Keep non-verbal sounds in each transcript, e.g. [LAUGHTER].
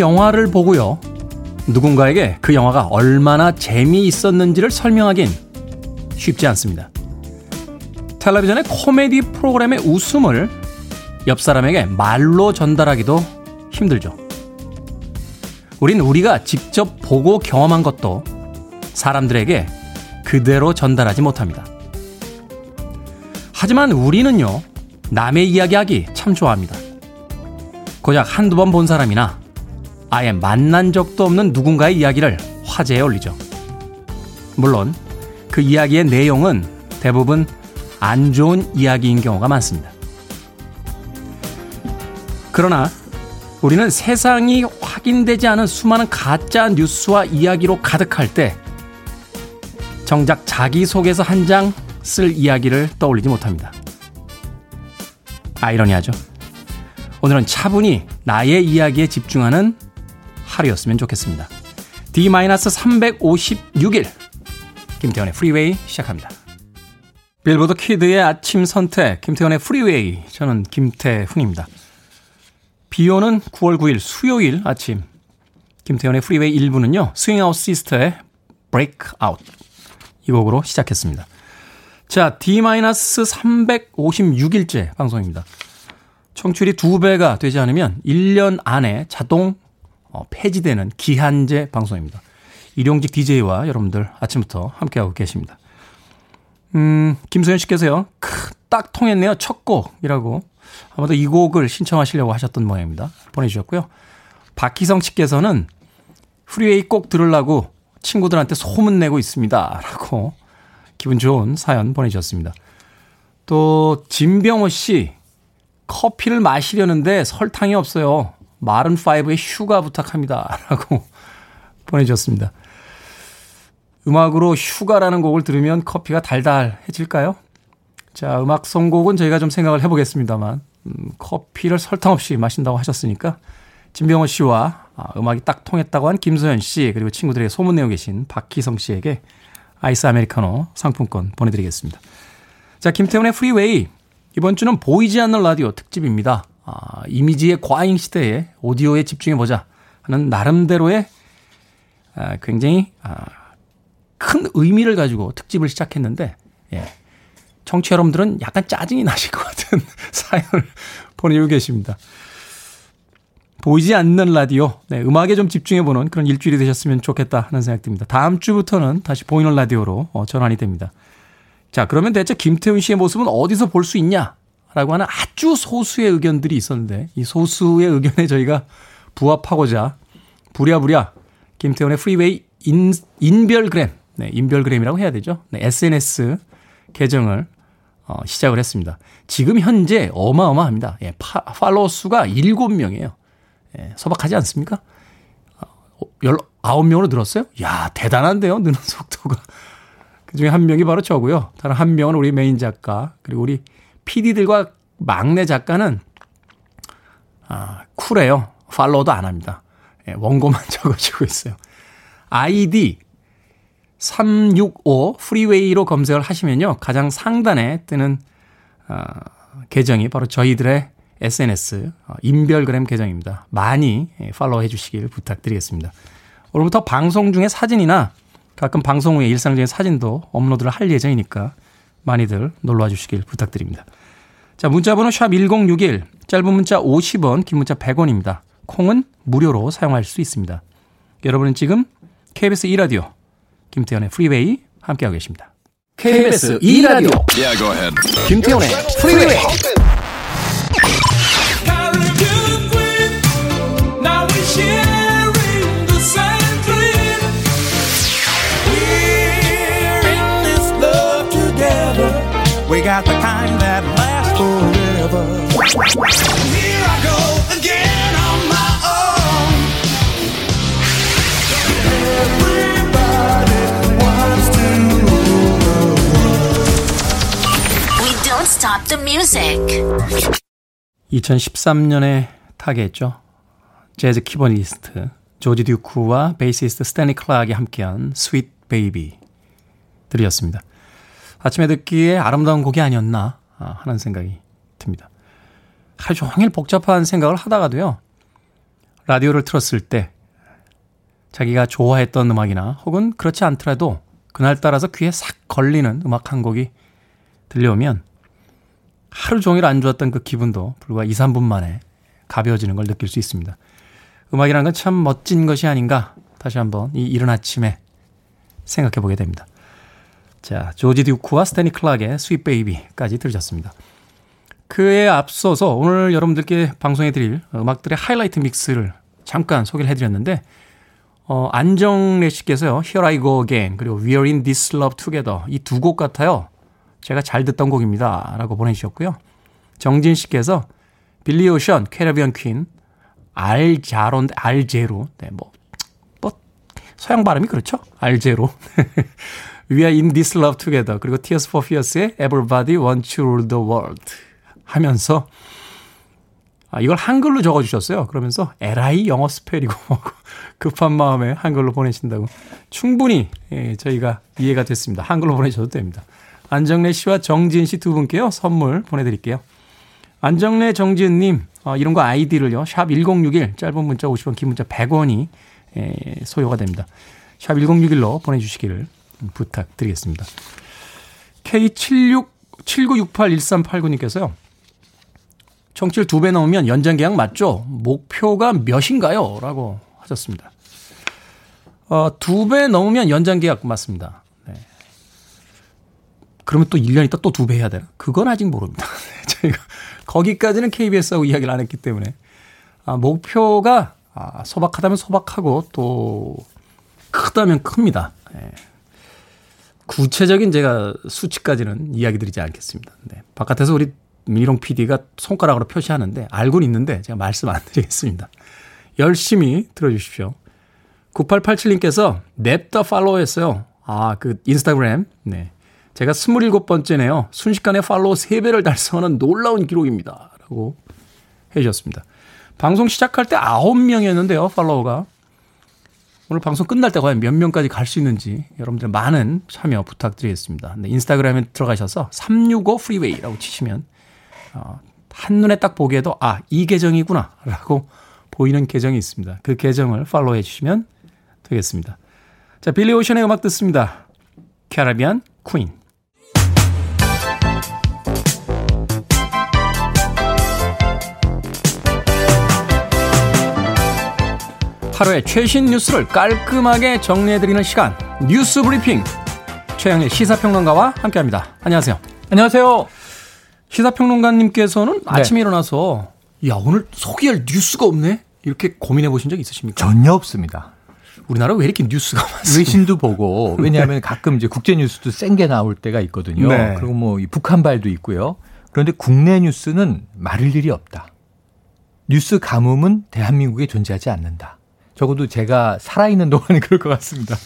영화를 보고요. 누군가에게 그 영화가 얼마나 재미있었는지를 설명하긴 쉽지 않습니다. 텔레비전의 코미디 프로그램의 웃음을 옆 사람에게 말로 전달하기도 힘들죠. 우린 우리가 직접 보고 경험한 것도 사람들에게 그대로 전달하지 못합니다. 하지만 우리는요, 남의 이야기하기 참 좋아합니다. 고작 한두 번 본 사람이나 아예 만난 적도 없는 누군가의 이야기를 화제에 올리죠. 물론 그 이야기의 내용은 대부분 안 좋은 이야기인 경우가 많습니다. 그러나 우리는 세상이 확인되지 않은 수많은 가짜 뉴스와 이야기로 가득할 때 정작 자기 속에서 한 장 쓸 이야기를 떠올리지 못합니다. 아이러니하죠. 오늘은 차분히 나의 이야기에 집중하는 하루였으면 좋겠습니다. D-356일 김태훈의 프리웨이 시작합니다. 빌보드 키드의 아침 선택 김태훈의 프리웨이 저는 김태훈입니다. 비 오는 9월 9일 수요일 아침 김태훈의 프리웨이 1부는요. 스윙아웃 시스터의 Out 이 곡으로 시작했습니다. 자, D-356일째 방송입니다. 청출이 2배가 되지 않으면 1년 안에 자동 어, 폐지되는 기한제 방송입니다. 일용직 DJ와 여러분들 아침부터 함께하고 계십니다. 음, 김소연 씨께서요. 딱 통했네요. 첫 곡이라고. 아마도 이 곡을 신청하시려고 하셨던 모양입니다. 보내주셨고요. 박희성 씨께서는 프리웨이 꼭 들으려고 친구들한테 소문내고 있습니다. 라고 기분 좋은 사연 보내주셨습니다. 또, 진병호 씨, 커피를 마시려는데 설탕이 없어요. 마른5의 휴가 부탁합니다. [LAUGHS] 라고 보내주셨습니다. 음악으로 휴가라는 곡을 들으면 커피가 달달해질까요? 자, 음악 선곡은 저희가 좀 생각을 해보겠습니다만, 음, 커피를 설탕 없이 마신다고 하셨으니까, 진병호 씨와 아, 음악이 딱 통했다고 한 김소연 씨, 그리고 친구들에게 소문내고 계신 박희성 씨에게 아이스 아메리카노 상품권 보내드리겠습니다. 자, 김태훈의 프리웨이. 이번 주는 보이지 않는 라디오 특집입니다. 아, 이미지의 과잉 시대에 오디오에 집중해보자 하는 나름대로의 아, 굉장히 아, 큰 의미를 가지고 특집을 시작했는데, 예. 청취자 여러분들은 약간 짜증이 나실 것 같은 [LAUGHS] 사연을 보내주고 계십니다. 보이지 않는 라디오, 네, 음악에 좀 집중해보는 그런 일주일이 되셨으면 좋겠다 하는 생각 듭니다. 다음 주부터는 다시 보이는 라디오로 어, 전환이 됩니다. 자, 그러면 대체 김태훈 씨의 모습은 어디서 볼 수 있냐? 라고 하는 아주 소수의 의견들이 있었는데, 이 소수의 의견에 저희가 부합하고자 부랴부랴 김태훈의 프리웨이 인, 인별그램, 네, 인별그램이라고 해야 되죠. 네, SNS 계정을 어, 시작을 했습니다. 지금 현재 어마어마합니다. 예, 파, 팔로워 수가 7명이에요. 예, 소박하지 않습니까? 어, 19명으로 늘었어요? 야, 대단한데요, 느는 속도가. 그 중에 한 명이 바로 저고요. 다른 한 명은 우리 메인 작가, 그리고 우리 PD들과 막내 작가는, 아, 쿨해요. 팔로우도 안 합니다. 예, 원고만 [LAUGHS] 적어주고 있어요. 아이디 365 프리웨이로 검색을 하시면요. 가장 상단에 뜨는 어, 계정이 바로 저희들의 SNS 어, 인별그램 계정입니다. 많이 예, follow 해 주시길 부탁드리겠습니다. 오늘부터 방송 중에 사진이나 가끔 방송 후에 일상적인 사진도 업로드를 할 예정이니까 많이들 놀러와 주시길 부탁드립니다. 자, 문자번호 샵 1061, 짧은 문자 50원, 긴 문자 100원입니다. 콩은 무료로 사용할 수 있습니다. 여러분은 지금 KBS 2라디오 김태훈의 프리웨이 함께하고 계십니다. KBS 2라디오 yeah, go ahead. 김태훈의 프리웨이 stop the music. 2013년에 타계했죠. 재즈 키보디스트 조지 듀크와 베이시스트 스탠리 클락이 함께한 Sweet Baby 들으셨습니다. 아침에 듣기에 아름다운 곡이 아니었나 하는 생각이 듭니다. 하루 종일 복잡한 생각을 하다가도요. 라디오를 틀었을 때 자기가 좋아했던 음악이나 혹은 그렇지 않더라도 그날 따라서 귀에 싹 걸리는 음악 한 곡이 들려오면 하루 종일 안 좋았던 그 기분도 불과 2, 3분 만에 가벼워지는 걸 느낄 수 있습니다. 음악이라는 건 참 멋진 것이 아닌가 다시 한번 이 이른 아침에 생각해 보게 됩니다. 자, 조지 듀크와 스탠리 클락의 Sweet Baby까지 들으셨습니다. 그에 앞서서 오늘 여러분들께 방송해 드릴 음악들의 하이라이트 믹스를 잠깐 소개를 해 드렸는데 어, 안정래 씨께서요. Here I Go Again 그리고 We're in This Love Together 이 두 곡 같아요. 제가 잘 듣던 곡입니다. 라고 보내주셨고요. 정진 씨께서 빌리 오션, 캐러비언 퀸, 알자론, 알제로, 네, 뭐, 뭐, 서양 발음이 그렇죠? 알제로. [LAUGHS] We are in this love together. 그리고 Tears for Fears의 Everybody wants to rule the world. 하면서, 아, 이걸 한글로 적어주셨어요. 그러면서 LI 영어 스펠이고, [LAUGHS] 급한 마음에 한글로 보내신다고. 충분히, 예, 저희가 이해가 됐습니다. 한글로 보내셔도 됩니다. 안정래 씨와 정지은 씨 두 분께요. 선물 보내드릴게요. 안정래 정지은님, 어, 이런 거 아이디를요. 샵 1061, 짧은 문자 50원, 긴 문자 100원이 에, 소요가 됩니다. 샵 1061로 보내주시기를 부탁드리겠습니다. K7679681389님께서요. 청취율 두 배 넘으면 연장 계약 맞죠? 목표가 몇인가요? 라고 하셨습니다. 어, 두 배 넘으면 연장 계약 맞습니다. 그러면 또 1년 있다 또 두 배 해야 되나? 그건 아직 모릅니다. [LAUGHS] 저희가 거기까지는 KBS하고 이야기를 안 했기 때문에 아, 목표가 아, 소박하다면 소박하고 또 크다면 큽니다. 예. 구체적인 제가 수치까지는 이야기 드리지 않겠습니다. 네. 바깥에서 우리 미롱 PD가 손가락으로 표시하는데 알고는 있는데 제가 말씀 안 드리겠습니다. 열심히 들어주십시오. 9887님께서 냅다 follow 했어요. 아, 그 인스타그램. 네. 제가 27번째네요. 순식간에 팔로워 3배를 달성하는 놀라운 기록입니다. 라고 해주셨습니다. 방송 시작할 때 9명이었는데요, follower가. 오늘 방송 끝날 때 과연 몇 명까지 갈 수 있는지 여러분들 많은 참여 부탁드리겠습니다. 네, 인스타그램에 들어가셔서 365 프리웨이라고 치시면 어, 한눈에 딱 보기에도 아, 이 계정이구나 라고 보이는 계정이 있습니다. 그 계정을 follow 해 주시면 되겠습니다. 자, 빌리 오션의 음악 듣습니다. Caribbean Queen. 하루의 최신 뉴스를 깔끔하게 정리해드리는 시간 뉴스 브리핑 최영일 시사평론가와 함께합니다. 안녕하세요. 안녕하세요. 시사평론가님께서는 네. 아침에 일어나서 야 오늘 소개할 뉴스가 없네 이렇게 고민해 보신 적 있으십니까? 전혀 없습니다. 우리나라 왜 이렇게 뉴스가 많습니까? 외신도 보고 왜냐하면 가끔 이제 국제 뉴스도 센 게 나올 때가 있거든요. 네. 그리고 뭐 북한발도 있고요. 그런데 국내 뉴스는 말을 일이 없다. 뉴스 가뭄은 대한민국에 존재하지 않는다. 적어도 제가 살아있는 동안에 [LAUGHS] 그럴 것 같습니다.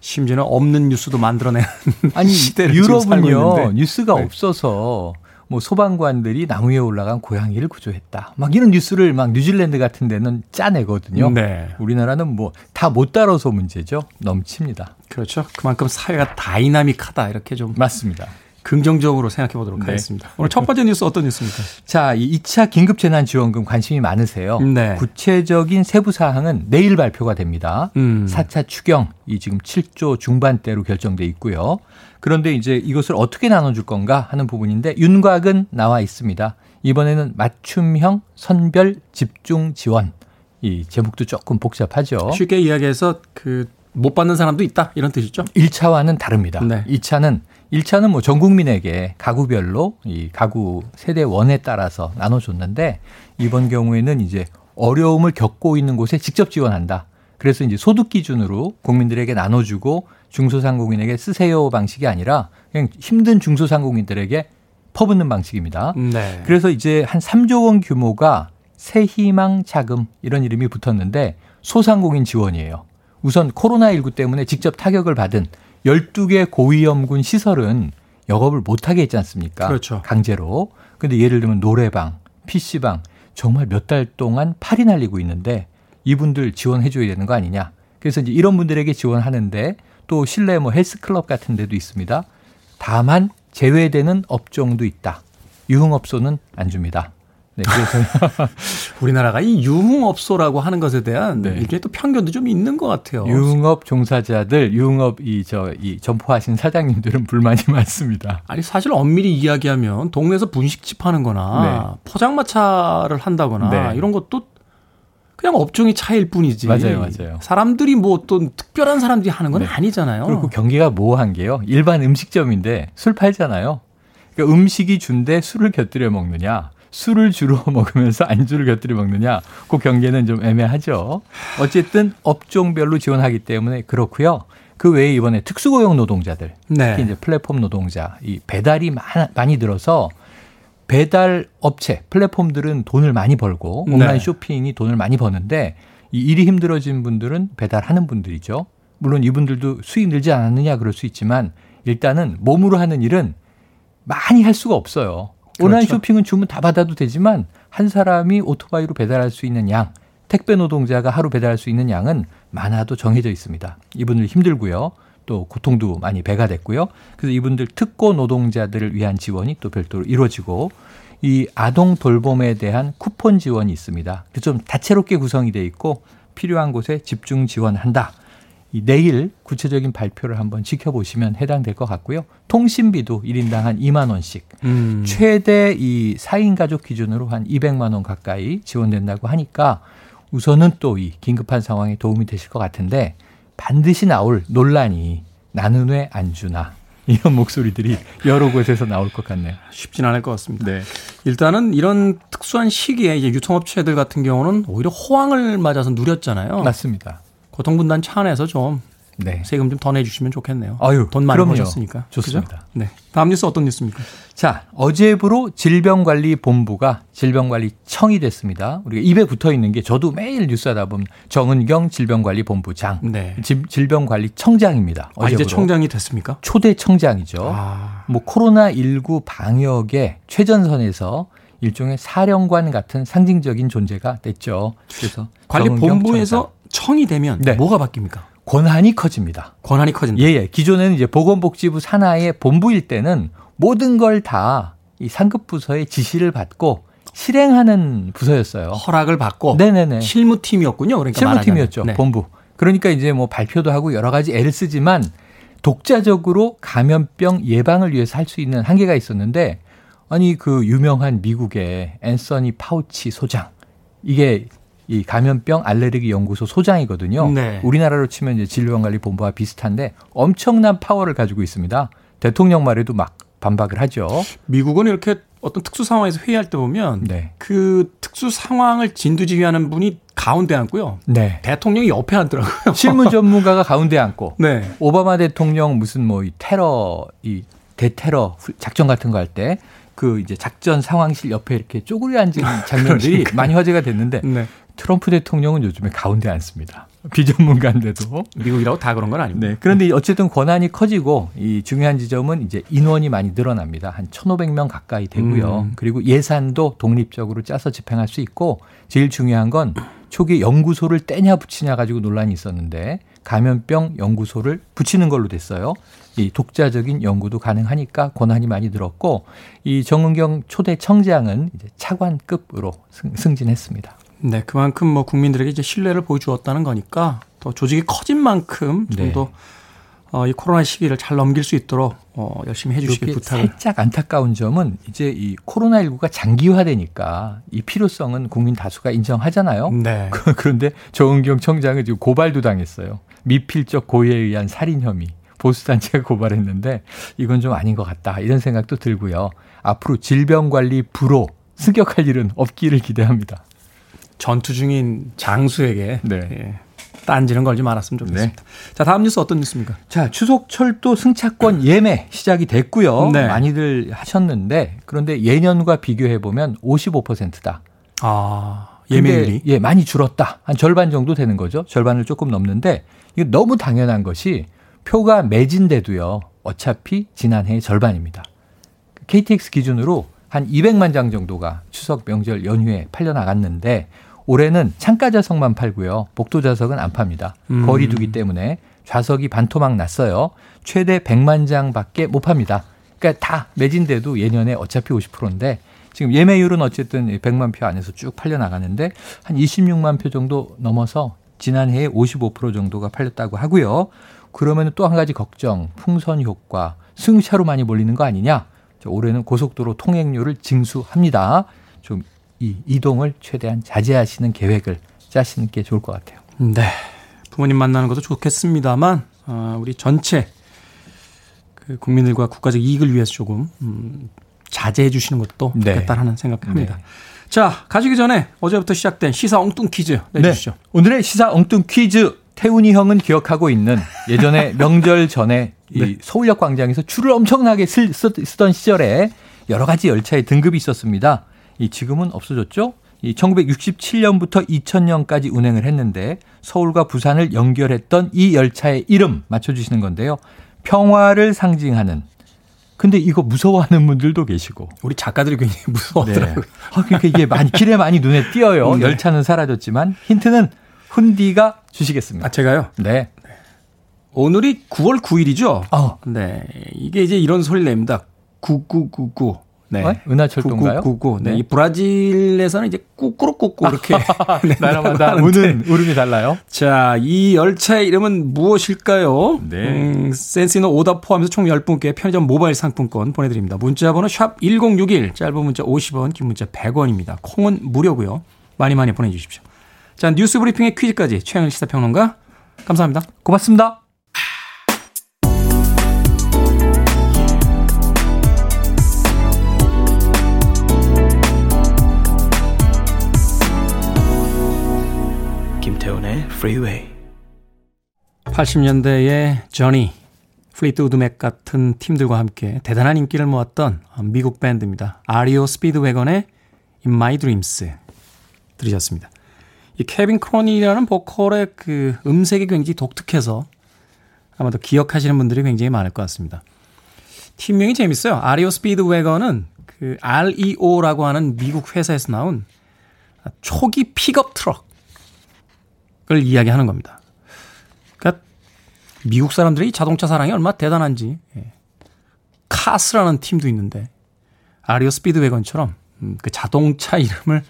심지어는 없는 뉴스도 만들어내는 아니 유럽은요 뉴스가 네. 없어서 뭐 소방관들이 나무 위에 올라간 고양이를 구조했다. 막 이런 뉴스를 막 뉴질랜드 같은 데는 짜내거든요. 네. 우리나라는 뭐 다 못 다뤄서 문제죠. 넘칩니다. 그렇죠. 그만큼 사회가 다이나믹하다 이렇게 좀 맞습니다. 긍정적으로 생각해 보도록 네. 하겠습니다. 오늘 첫 번째 뉴스 어떤 뉴스입니까? 자, 이 2차 긴급재난지원금 관심이 많으세요. 네. 구체적인 세부 사항은 내일 발표가 됩니다. 음. 4차 추경 이 지금 7조 중반대로 결정돼 있고요. 그런데 이제 이것을 어떻게 나눠줄 건가 하는 부분인데 윤곽은 나와 있습니다. 이번에는 맞춤형 선별 집중 지원. 이 제목도 조금 복잡하죠. 쉽게 이야기해서 그 못 받는 사람도 있다 이런 뜻이죠. 1차와는 다릅니다. 네. 2차는 1차는 뭐 전 국민에게 가구별로 이 가구 세대 원에 따라서 나눠줬는데 이번 경우에는 이제 어려움을 겪고 있는 곳에 직접 지원한다. 그래서 이제 소득 기준으로 국민들에게 나눠주고 중소상공인에게 쓰세요 방식이 아니라 그냥 힘든 중소상공인들에게 퍼붓는 방식입니다. 네. 그래서 이제 한 3조 원 규모가 새희망 자금 이런 이름이 붙었는데 소상공인 지원이에요. 우선 코로나19 때문에 직접 타격을 받은 12개 고위험군 시설은 영업을 못하게 했지 않습니까? 그렇죠. 강제로. 근데 예를 들면 노래방, PC방 정말 몇 달 동안 팔이 날리고 있는데 이분들 지원해줘야 되는 거 아니냐. 그래서 이제 이런 분들에게 지원하는데 또 실내 뭐 헬스클럽 같은 데도 있습니다. 다만 제외되는 업종도 있다. 유흥업소는 안 줍니다. 네, 그래서 [LAUGHS] 우리나라가 이 유흥업소라고 하는 것에 대한 네. 일종의 또 편견도 좀 있는 것 같아요. 유흥업 종사자들, 유흥업 이 저이 점포하신 사장님들은 불만이 [LAUGHS] 많습니다. 아니 사실 엄밀히 이야기하면 동네에서 분식집 하는 거나 네. 포장마차를 한다거나 네. 이런 것도 그냥 업종이 차일 뿐이지. 맞아요, 맞아요. 사람들이 뭐또 특별한 사람들이 하는 건 네. 아니잖아요. 그리고 경기가 뭐한 게요. 일반 음식점인데 술 팔잖아요. 그러니까 음식이 준데 술을 곁들여 먹느냐, 술을 주로 [LAUGHS] 먹으면서 안주를 곁들여 먹느냐, 그 경계는 좀 애매하죠. 어쨌든 업종별로 지원하기 때문에 그렇고요. 그 외에 이번에 특수고용 노동자들, 네. 특히 이제 플랫폼 노동자, 이 배달이 많이 들어서 배달 업체, 플랫폼들은 돈을 많이 벌고 온라인 네. 쇼핑이 돈을 많이 버는데 이 일이 힘들어진 분들은 배달하는 분들이죠. 물론 이분들도 수익 늘지 않았느냐 그럴 수 있지만 일단은 몸으로 하는 일은 많이 할 수가 없어요. 온라인 그렇죠. 쇼핑은 주문 다 받아도 되지만 한 사람이 오토바이로 배달할 수 있는 양, 택배 노동자가 하루 배달할 수 있는 양은 많아도 정해져 있습니다. 이분들 힘들고요. 또 고통도 많이 배가 됐고요. 그래서 이분들 특고 노동자들을 위한 지원이 또 별도로 이루어지고 이 아동 돌봄에 대한 쿠폰 지원이 있습니다. 좀 다채롭게 구성이 돼 있고 필요한 곳에 집중 지원한다. 이 내일 구체적인 발표를 한번 지켜보시면 해당될 것 같고요. 통신비도 1인당 한 2만 원씩. 음. 최대 이 4인 가족 기준으로 한 200만 원 가까이 지원된다고 하니까 우선은 또 이 긴급한 상황에 도움이 되실 것 같은데 반드시 나올 논란이 나는 왜 안 주나 이런 목소리들이 여러 곳에서 나올 것 같네요. 쉽진 않을 것 같습니다. 네. 일단은 이런 특수한 시기에 이제 유통업체들 같은 경우는 오히려 호황을 맞아서 누렸잖아요. 맞습니다. 고통분담 차원에서 좀 네. 세금 좀 더 내주시면 좋겠네요. 아유, 돈 많이 그럼요. 버셨으니까. 좋습니다. 그죠? 네. 다음 뉴스 어떤 뉴스입니까? 자, 어제부로 질병관리본부가 질병관리청이 됐습니다. 우리가 입에 붙어 있는 게 저도 매일 뉴스 하다 보면 정은경 질병관리본부장, 네. 질병관리청장입니다. 아, 이제 청장이 됐습니까? 초대 청장이죠. 아. 뭐 코로나19 방역의 최전선에서 일종의 사령관 같은 상징적인 존재가 됐죠. 그래서 관리본부에서 청이 되면 네. 뭐가 바뀝니까? 권한이 커집니다. 권한이 커진다. 예, 예. 기존에는 이제 보건복지부 산하의 본부일 때는 모든 걸 다 이 상급 부서의 지시를 받고 실행하는 부서였어요. 허락을 받고 네네네. 실무팀이었군요. 그러니까 실무팀이었죠. 네. 본부. 그러니까 이제 뭐 발표도 하고 여러 가지 애를 쓰지만 독자적으로 감염병 예방을 위해서 할 수 있는 한계가 있었는데 아니 그 유명한 미국의 앤서니 파우치 소장 이게 이 감염병 알레르기 연구소 소장이거든요. 네. 우리나라로 치면 이제 질병관리본부와 비슷한데 엄청난 파워를 가지고 있습니다. 대통령 말에도 막 반박을 하죠. 미국은 이렇게 어떤 특수 상황에서 회의할 때 보면 네. 그 특수 상황을 진두지휘하는 분이 가운데 앉고요. 네. 대통령이 옆에 앉더라고요. [LAUGHS] 실무 전문가가 가운데 앉고 네. 오바마 대통령 무슨 뭐 이 테러 이 대테러 작전 같은 거 할 때 그 이제 작전 상황실 옆에 이렇게 쪼그려 앉은 [LAUGHS] 장면들이 그러니까. 많이 화제가 됐는데 네. 트럼프 대통령은 요즘에 가운데 앉습니다. 비전문가인데도 미국이라고 다 그런 건 아닙니다. 네. 그런데 어쨌든 권한이 커지고 이 중요한 지점은 이제 인원이 많이 늘어납니다. 한 1,500명 가까이 되고요. 음. 그리고 예산도 독립적으로 짜서 집행할 수 있고 제일 중요한 건 초기 연구소를 떼냐 붙이냐 가지고 논란이 있었는데 감염병 연구소를 붙이는 걸로 됐어요. 이 독자적인 연구도 가능하니까 권한이 많이 늘었고 이 정은경 초대 청장은 이제 차관급으로 승, 진했습니다 네, 그만큼 뭐 국민들에게 이제 신뢰를 보여주었다는 거니까 더 조직이 커진 만큼 좀더 네. 어, 이 코로나 시기를 잘 넘길 수 있도록 어, 열심히 해주시길 부탁을. 살짝 안타까운 점은 이제 이 코로나 19가 장기화되니까 이 필요성은 국민 다수가 인정하잖아요. 네. [LAUGHS] 그런데 정은경 청장은 지금 고발도 당했어요. 미필적 고의에 의한 살인 혐의. 보수단체가 고발했는데 이건 좀 아닌 것 같다. 이런 생각도 들고요. 앞으로 질병관리 부로 승격할 일은 없기를 기대합니다. 전투 중인 장수에게 네. 예, 딴지는 걸지 말았으면 좋겠습니다. 네. 자, 다음 뉴스 어떤 뉴스입니까? 자, 추석 철도 승차권 예매 시작이 됐고요. 네. 많이들 하셨는데 그런데 예년과 비교해 보면 55%다. 아, 예매율이 예, 많이 줄었다. 한 절반 정도 되는 거죠. 절반을 조금 넘는데 이게 너무 당연한 것이 표가 매진돼도요. 어차피 지난해의 절반입니다. KTX 기준으로 한 200만 장 정도가 추석 명절 연휴에 팔려 나갔는데 올해는 창가 좌석만 팔고요. 복도 좌석은 안 팝니다. 음. 거리 두기 때문에 좌석이 반토막 났어요. 최대 100만 장밖에 못 팝니다. 그러니까 다 매진돼도 예년에 어차피 50%인데 지금 예매율은 어쨌든 100만 표 안에서 쭉 팔려 나가는데 한 26만 표 정도 넘어서 지난해에 55% 정도가 팔렸다고 하고요. 그러면 또 한 가지 걱정, 풍선 효과, 승차로 많이 몰리는 거 아니냐? 올해는 고속도로 통행료를 징수합니다. 좀 이 이동을 최대한 자제하시는 계획을 짜시는 게 좋을 것 같아요. 네. 부모님 만나는 것도 좋겠습니다만, 어, 우리 전체 그 국민들과 국가적 이익을 위해서 조금, 음, 자제해 주시는 것도 네. 좋겠다는 생각합니다. 네. 자, 가시기 전에 어제부터 시작된 시사 엉뚱 퀴즈 내주시죠. 네. 오늘의 시사 엉뚱 퀴즈 태훈이 형은 기억하고 있는 예전에 [LAUGHS] 명절 전에 이 네. 서울역 광장에서 줄을 엄청나게 쓰던 시절에 여러 가지 열차의 등급이 있었습니다. 이 지금은 없어졌죠? 이 1967년부터 2000년까지 운행을 했는데 서울과 부산을 연결했던 이 열차의 이름 맞춰주시는 건데요. 평화를 상징하는 근데 이거 무서워하는 분들도 계시고. 우리 작가들이 굉장히 무서워하더라고요. 네. 아, 그러니까 이게 많이 길에 많이 눈에 띄어요. 네. 열차는 사라졌지만 힌트는 훈디가 주시겠습니다. 아, 제가요? 네. 오늘이 9월 9일이죠? 어. 네. 이게 이제 이런 소리를 냅니다. 9999. 네. 어? 은하철도인가요? 9999. 네. 네. 이 브라질에서는 이제 꾸꾸루꾸꾸 이렇게 네, [LAUGHS] 나라마다 우는 울음이 달라요. 자, 이 열차의 이름은 무엇일까요? 네. 음, 센스 있는 오답 포함해서 총 10분께 편의점 모바일 상품권 보내 드립니다. 문자 번호 샵 1061, 짧은 문자 50원, 긴 문자 100원입니다. 콩은 무료고요. 많이 많이 보내 주십시오. 자, 뉴스 브리핑의 퀴즈까지 최영일 시사평론가 감사합니다. 고맙습니다. 김태훈의 Freeway. 80년대의 저니, 플리트우드 맥 같은 팀들과 함께 대단한 인기를 모았던 미국 밴드입니다. 아리오 스피드웨건의 In My Dreams 들으셨습니다. 이 케빈 크로니라는 보컬의 그 음색이 굉장히 독특해서 아마도 기억하시는 분들이 굉장히 많을 것 같습니다. 팀명이 재밌어요. REO Speedwagon은 그 REO라고 하는 미국 회사에서 나온 초기 픽업 트럭 을 이야기하는 겁니다. 그러니까 미국 사람들이 자동차 사랑이 얼마나 대단한지 예. 카스라는 팀도 있는데 아리오 스피드웨건처럼 음, 그 자동차 이름을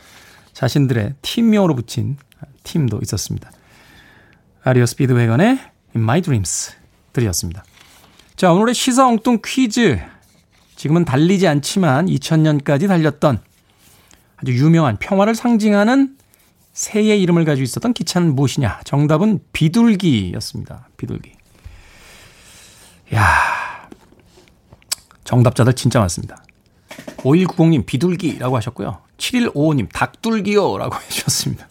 자신들의 팀명으로 붙인 팀도 있었습니다. 아리오 스피드웨건의 In My Dreams 들이었습니다. 자, 오늘의 시사 엉뚱 퀴즈. 지금은 달리지 않지만 2000년까지 달렸던 아주 유명한 평화를 상징하는 새의 이름을 가지고 있었던 기차는 무엇이냐? 정답은 비둘기였습니다. 비둘기. 야 정답자들 진짜 많습니다. 5190님 비둘기라고 하셨고요. 7155님 닭둘기요 라고 [LAUGHS] 해주셨습니다.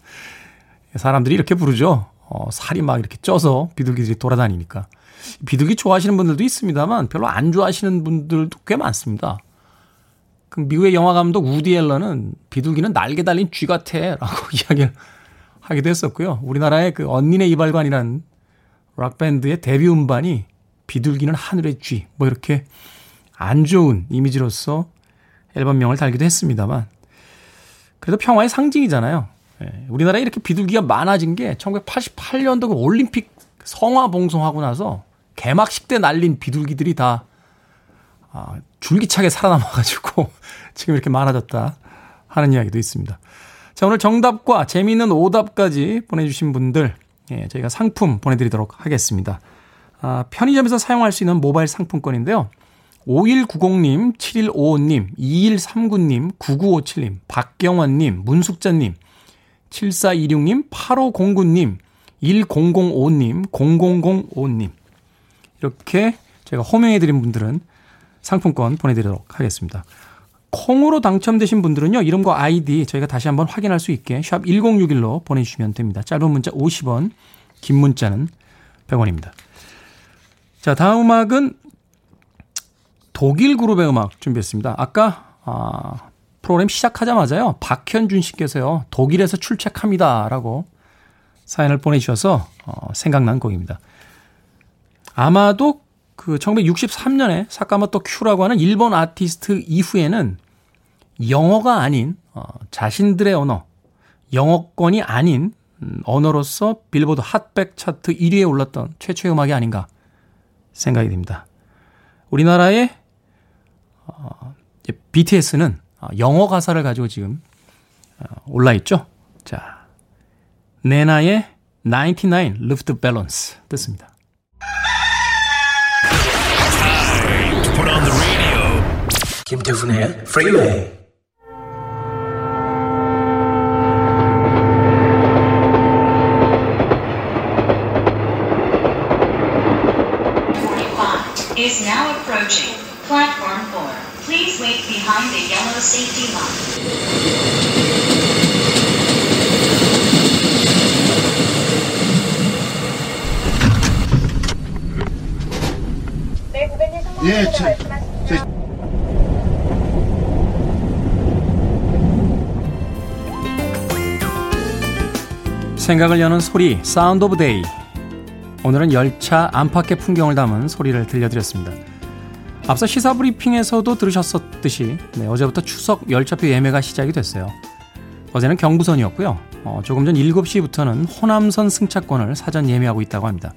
사람들이 이렇게 부르죠. 어, 살이 막 이렇게 쪄서 비둘기들이 돌아다니니까. 비둘기 좋아하시는 분들도 있습니다만 별로 안 좋아하시는 분들도 꽤 많습니다. 그 미국의 영화 감독 우디 앨런은 비둘기는 날개 달린 쥐 같아라고 [LAUGHS] 이야기를 하기도 했었고요. 우리나라의 그 언니네 이발관이라는 락 밴드의 데뷔 음반이 비둘기는 하늘의 쥐 뭐 이렇게 안 좋은 이미지로서 앨범명을 달기도 했습니다만 그래도 평화의 상징이잖아요. 예, 우리나라에 이렇게 비둘기가 많아진 게 1988년도 그 올림픽 성화 봉송하고 나서 개막식 때 날린 비둘기들이 다 아, 줄기차게 살아남아가지고 [LAUGHS] 지금 이렇게 많아졌다 하는 이야기도 있습니다. 자, 오늘 정답과 재미있는 오답까지 보내주신 분들, 예, 저희가 상품 보내드리도록 하겠습니다. 아, 편의점에서 사용할 수 있는 모바일 상품권인데요. 5190님, 7155님, 2139님, 9957님, 박경원님, 문숙자님, 7426님, 8509님, 1005님, 0005님. 이렇게 제가 호명해드린 분들은 상품권 보내드리도록 하겠습니다. 콩으로 당첨되신 분들은요, 이름과 아이디 저희가 다시 한번 확인할 수 있게 샵 1061로 보내주시면 됩니다. 짧은 문자 50원, 긴 문자는 100원입니다. 자, 다음 음악은 독일 그룹의 음악 준비했습니다. 아까, 아, 프로그램 시작하자마자요, 박현준 씨께서요, 독일에서 출첵합니다. 라고 사연을 보내주셔서, 어, 생각난 곡입니다. 아마도 그 1963년에 사카모토 큐라고 하는 일본 아티스트 이후에는 영어가 아닌 어, 자신들의 언어, 영어권이 아닌 음, 언어로서 빌보드 핫백 차트 1위에 올랐던 최초의 음악이 아닌가 생각이 됩니다. 우리나라의 어, BTS는 영어 가사를 가지고 지금 올라 있죠. 자, 네나의 99 Lift Balance 듣습니다. 김태훈의 Freeway. is now approaching platform 4. Please wait behind the yellow safety line. 생각을 여는 소리, Sound of Day. 오늘은 열차 안팎의 풍경을 담은 소리를 들려드렸습니다. 앞서 시사 브리핑에서도 들으셨었듯이 네, 어제부터 추석 열차표 예매가 시작이 됐어요. 어제는 경부선이었고요. 어, 조금 전 7시부터는 호남선 승차권을 사전 예매하고 있다고 합니다.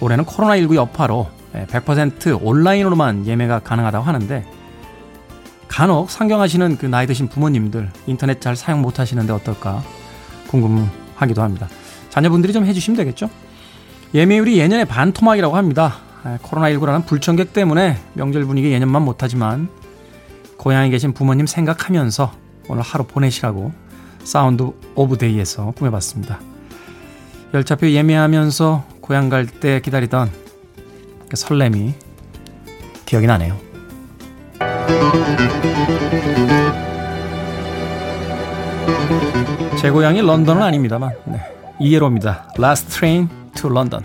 올해는 코로나19 여파로 100% 온라인으로만 예매가 가능하다고 하는데 간혹 상경하시는 그 나이 드신 부모님들 인터넷 잘 사용 못 하시는데 어떨까 궁금 하기도 합니다. 자녀분들이 좀 해주시면 되겠죠? 예매율이 예년의 반토막이라고 합니다. 코로나19라는 불청객 때문에 명절 분위기 예년만 못하지만 고향에 계신 부모님 생각하면서 오늘 하루 보내시라고 Sound of Day에서 꾸며봤습니다. 열차표 예매하면서 고향 갈 때 기다리던 그 설렘이 기억이 나네요. 제 고향이 런던은 아닙니다만 네. 이해로입니다. Last Train to London.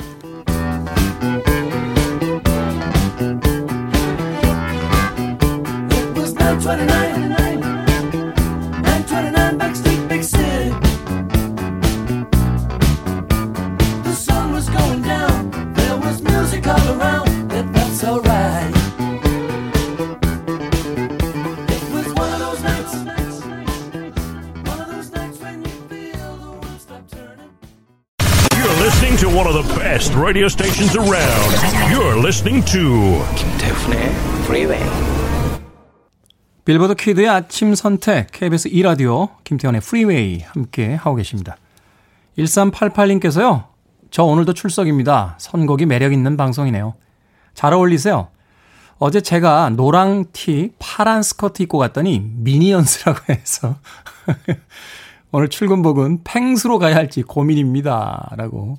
Radio stations around. You're listening to 김태훈의 Freeway. 빌보드 Kid의 아침 선택 KBS 2 라디오 김태훈의 Freeway 함께 하고 계십니다. 1388님께서요. 저 오늘도 출석입니다. 선곡이 매력 있는 방송이네요. 잘 어울리세요. 어제 제가 노랑 티, 파란 스커트 입고 갔더니 Minions라고 해서 [LAUGHS] 오늘 출근복은 펭수로 가야 할지 고민입니다. 라고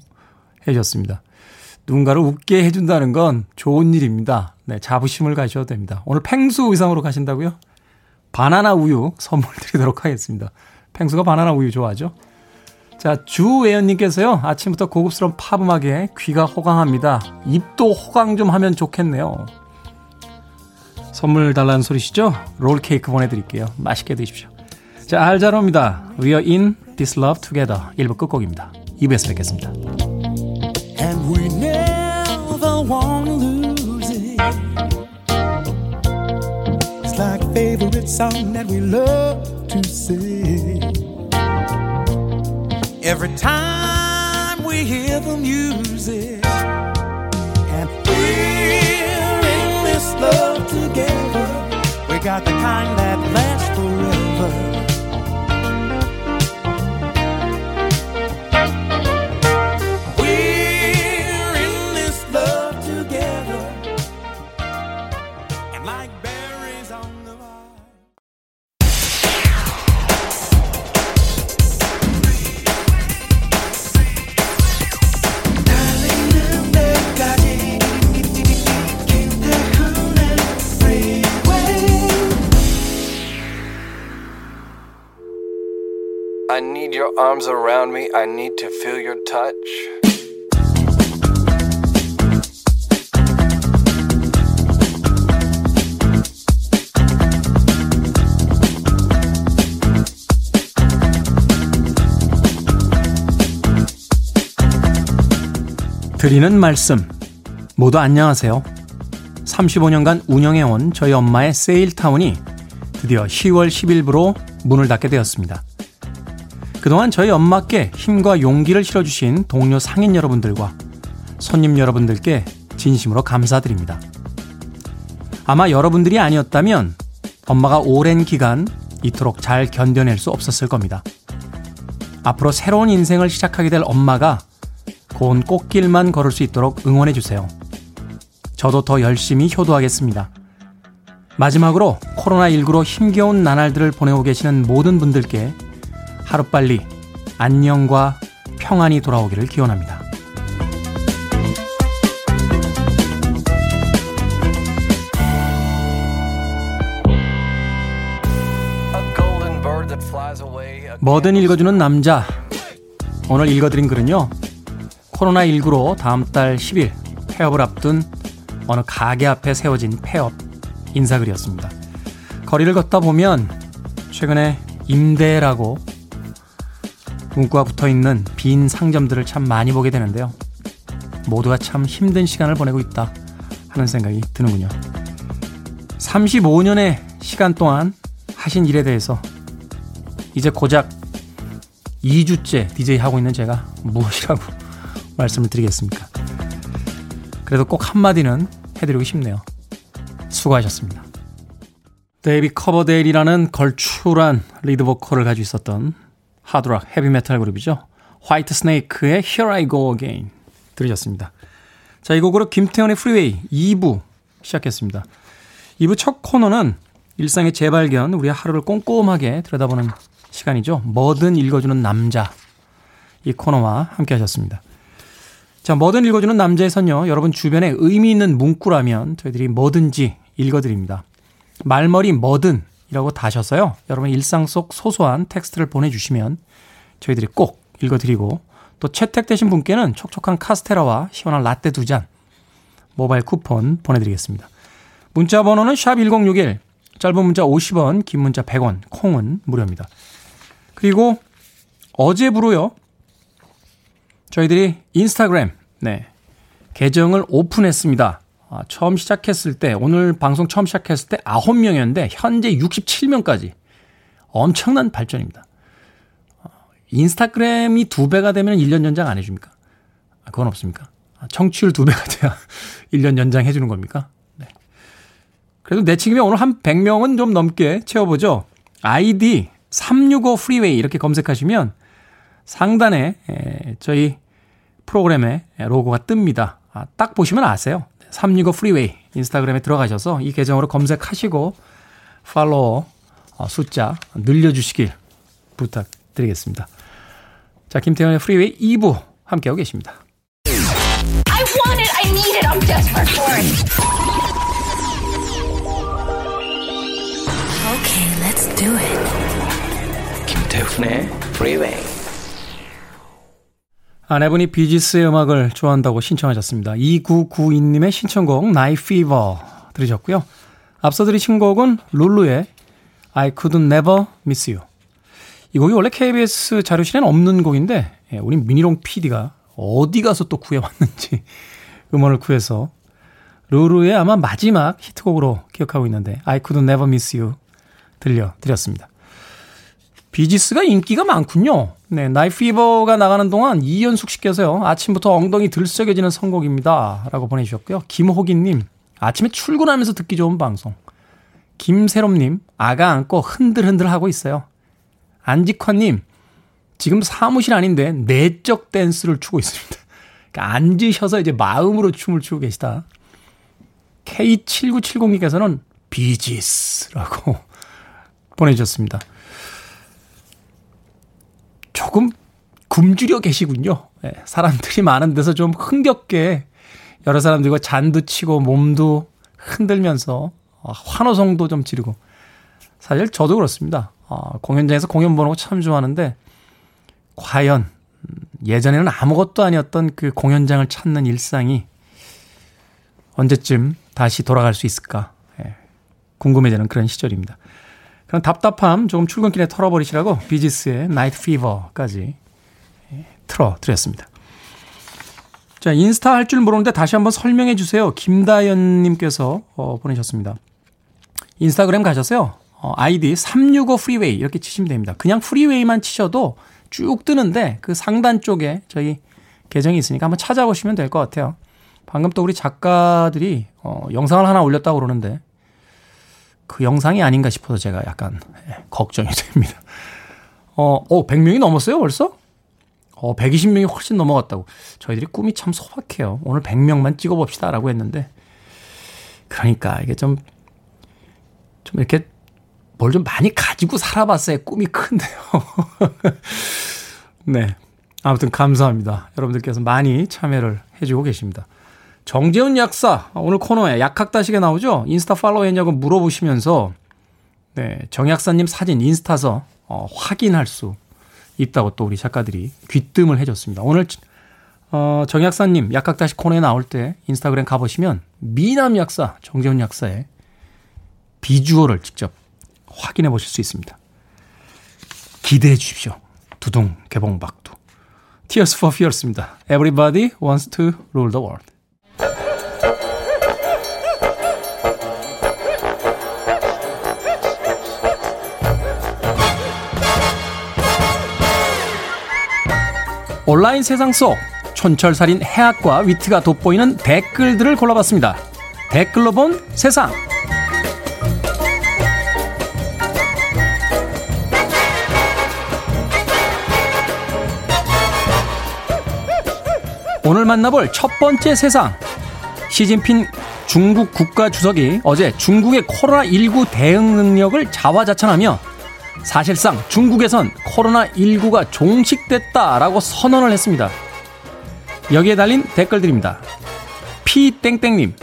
해주셨습니다. 누군가를 웃게 해준다는 건 좋은 일입니다. 네, 자부심을 가셔도 됩니다. 오늘 팽수 의상으로 가신다고요? 바나나 우유 선물 [LAUGHS] 드리도록 하겠습니다. 팽수가 바나나 우유 좋아하죠? 자, 주애연님께서요, 아침부터 고급스러운 팝 음악에 귀가 호강합니다. 입도 호강 좀 하면 좋겠네요. 선물 달라는 소리시죠? 롤케이크 보내드릴게요. 맛있게 드십시오. 자, 알자로입니다. We are in this love together. 1부 끝곡입니다. 2부에서 뵙겠습니다. Wanna lose it. It's like a favorite song that we love to sing. Every time we hear the music, and we're in this love together. We got the kind that lasts forever. Your arms around me. I need to feel your touch. 드리는 말씀. 모두 안녕하세요. 35년간 운영해온 저희 엄마의 세일타운이 드디어 10월 10일부로 문을 닫게 되었습니다. 그동안 저희 엄마께 힘과 용기를 실어주신 동료 상인 여러분들과 손님 여러분들께 진심으로 감사드립니다. 아마 여러분들이 아니었다면 엄마가 오랜 기간 이토록 잘 견뎌낼 수 없었을 겁니다. 앞으로 새로운 인생을 시작하게 될 엄마가 고운 꽃길만 걸을 수 있도록 응원해 주세요. 저도 더 열심히 효도하겠습니다. 마지막으로 코로나19로 힘겨운 나날들을 보내고 계시는 모든 분들께 하루빨리 안녕과 평안이 돌아오기를 기원합니다. 뭐든 읽어주는 남자. 오늘 읽어드린 글은요. 코로나19로 다음 달 10일 폐업을 앞둔 어느 가게 앞에 세워진 폐업 인사글이었습니다. 거리를 걷다 보면 최근에 임대라고 문구가 붙어 있는 빈 상점들을 참 많이 보게 되는데요. 모두가 참 힘든 시간을 보내고 있다 하는 생각이 드는군요. 35년의 시간 동안 하신 일에 대해서 이제 고작 2주째 DJ 하고 있는 제가 무엇이라고 [LAUGHS] 말씀을 드리겠습니까? 그래도 꼭 한마디는 해드리고 싶네요. 수고하셨습니다. 데이비드 커버데일이라는 걸출한 리드 보컬을 가지고 있었던 하드락 헤비메탈 그룹이죠. Whitesnake의 Here I Go Again 들으셨습니다. 자, 이 곡으로 김태훈의 Freeway 2부 시작했습니다. 2부 첫 코너는 일상의 재발견, 우리의 하루를 꼼꼼하게 들여다보는 시간이죠. 뭐든 읽어주는 남자. 이 코너와 함께 하셨습니다. 자, 뭐든 읽어주는 남자에선요, 여러분 주변에 의미 있는 문구라면 저희들이 뭐든지 읽어드립니다. 말머리 뭐든 이라고 다셔서요, 여러분 일상 속 소소한 텍스트를 보내주시면 저희들이 꼭 읽어드리고 또 채택되신 분께는 촉촉한 카스테라와 시원한 라떼 두 잔 모바일 쿠폰 보내드리겠습니다. 문자 번호는 샵 1061, 짧은 문자 50원, 긴 문자 100원, 콩은 무료입니다. 그리고 어제부로요. 저희들이 인스타그램 네. 계정을 오픈했습니다. 아, 처음 시작했을 때 오늘 방송 처음 시작했을 때 9명이었는데 현재 67명까지 엄청난 발전입니다. 아, 인스타그램이 두 배가 되면 1년 연장 안 해줍니까? 아, 그건 없습니까? 아, 청취율 두 배가 돼야 [LAUGHS] 1년 연장 해 주는 겁니까? 네. 그래도 내친김에 오늘 한 100명은 좀 넘게 채워보죠. 아이디 365 Freeway 이렇게 검색하시면 상단에 저희 프로그램에 로고가 뜹니다. 아, 딱 보시면 아세요. 365 Freeway 인스타그램에 들어가셔서 이 계정으로 검색하시고 팔로워 어, 숫자 늘려주시길 부탁드리겠습니다. 자, 김태훈의 Freeway 2부 함께하고 계십니다. I want it, I need it, I'm desperate for it. Okay, let's do it. 임백천의 Freeway 아내분이 비지스의 음악을 좋아한다고 신청하셨습니다. 2992님의 신청곡 Night Fever 들으셨고요. 앞서 들으신 곡은 룰루의 I Couldn't Never Miss You. 이 곡이 원래 KBS 자료실에는 없는 곡인데 예, 우리 미니롱 PD가 어디 가서 또 구해왔는지 [LAUGHS] 음원을 구해서 룰루의 아마 마지막 히트곡으로 기억하고 있는데 I Couldn't Never Miss You 들려드렸습니다. 비지스가 인기가 많군요. 네, 나이피버가 나가는 동안 이연숙 씨께서요. 아침부터 엉덩이 들썩여지는 선곡입니다. 라고 보내주셨고요. 김호기님, 아침에 출근하면서 듣기 좋은 방송. 김세롬님, 아가 안고 흔들흔들 하고 있어요. 안직환님, 지금 사무실 아닌데 내적 댄스를 추고 있습니다. [LAUGHS] 그러니까 앉으셔서 이제 마음으로 춤을 추고 계시다. K7970님께서는 비지스라고 [LAUGHS] 보내주셨습니다. 조금 굶주려 계시군요. 네, 사람들이 많은 데서 좀 흥겹게 여러 사람들과 잔도 치고 몸도 흔들면서 어, 환호성도 좀 지르고 사실 저도 그렇습니다. 어, 공연장에서 공연 보는 거 참 좋아하는데 과연 음, 예전에는 아무것도 아니었던 그 공연장을 찾는 일상이 언제쯤 다시 돌아갈 수 있을까 예, 궁금해지는 그런 시절입니다. 그런 답답함 조금 출근길에 털어버리시라고 비지스의 나이트 피버까지 틀어드렸습니다. 자, 인스타 할 줄 모르는데 다시 한번 설명해 주세요. 김다연님께서 어, 보내셨습니다. 인스타그램 가셔서요. 어, 아이디 365 Freeway 이렇게 치시면 됩니다. 그냥 Freeway만 치셔도 쭉 뜨는데 그 상단 쪽에 저희 계정이 있으니까 한번 찾아보시면 될 것 같아요. 방금 또 우리 작가들이 어, 영상을 하나 올렸다고 그러는데 그 영상이 아닌가 싶어서 제가 약간 예, 걱정이 [LAUGHS] 됩니다. 어, 어, 100명이 넘었어요, 벌써? 어, 120명이 훨씬 넘어갔다고. 저희들이 꿈이 참 소박해요. 오늘 100명만 찍어봅시다. 라고 했는데. 그러니까 이게 좀, 좀 이렇게 뭘 좀 많이 가지고 살아봤어야 꿈이 큰데요. [LAUGHS] 네. 아무튼 감사합니다. 여러분들께서 많이 참여를 해주고 계십니다. 정재훈 약사, 오늘 코너에 약학다식에 나오죠? 인스타 팔로우 했냐고 물어보시면서, 네, 정 약사님 사진 인스타서 어, 확인할 수 있다고 또 우리 작가들이 귀뜸을 해줬습니다. 오늘 어, 정 약사님 약학다시 코너에 나올 때 인스타그램 가보시면 미남 약사 정재훈 약사의 비주얼을 직접 확인해 보실 수 있습니다. 기대해 주십시오. 두둥 개봉박두. Tears for Fears입니다. Everybody wants to rule the world. 온라인 세상 속 촌철살인 해학과 위트가 돋보이는 댓글들을 골라봤습니다. 댓글로 본 세상. 오늘 만나볼 첫 번째 세상. 시진핑 중국 국가 주석이 어제 중국의 코로나19 대응 능력을 자화자찬하며 사실상 중국에선 코로나19가 종식됐다라고 선언을 했습니다. 여기에 달린 댓글들입니다. 피땡땡님,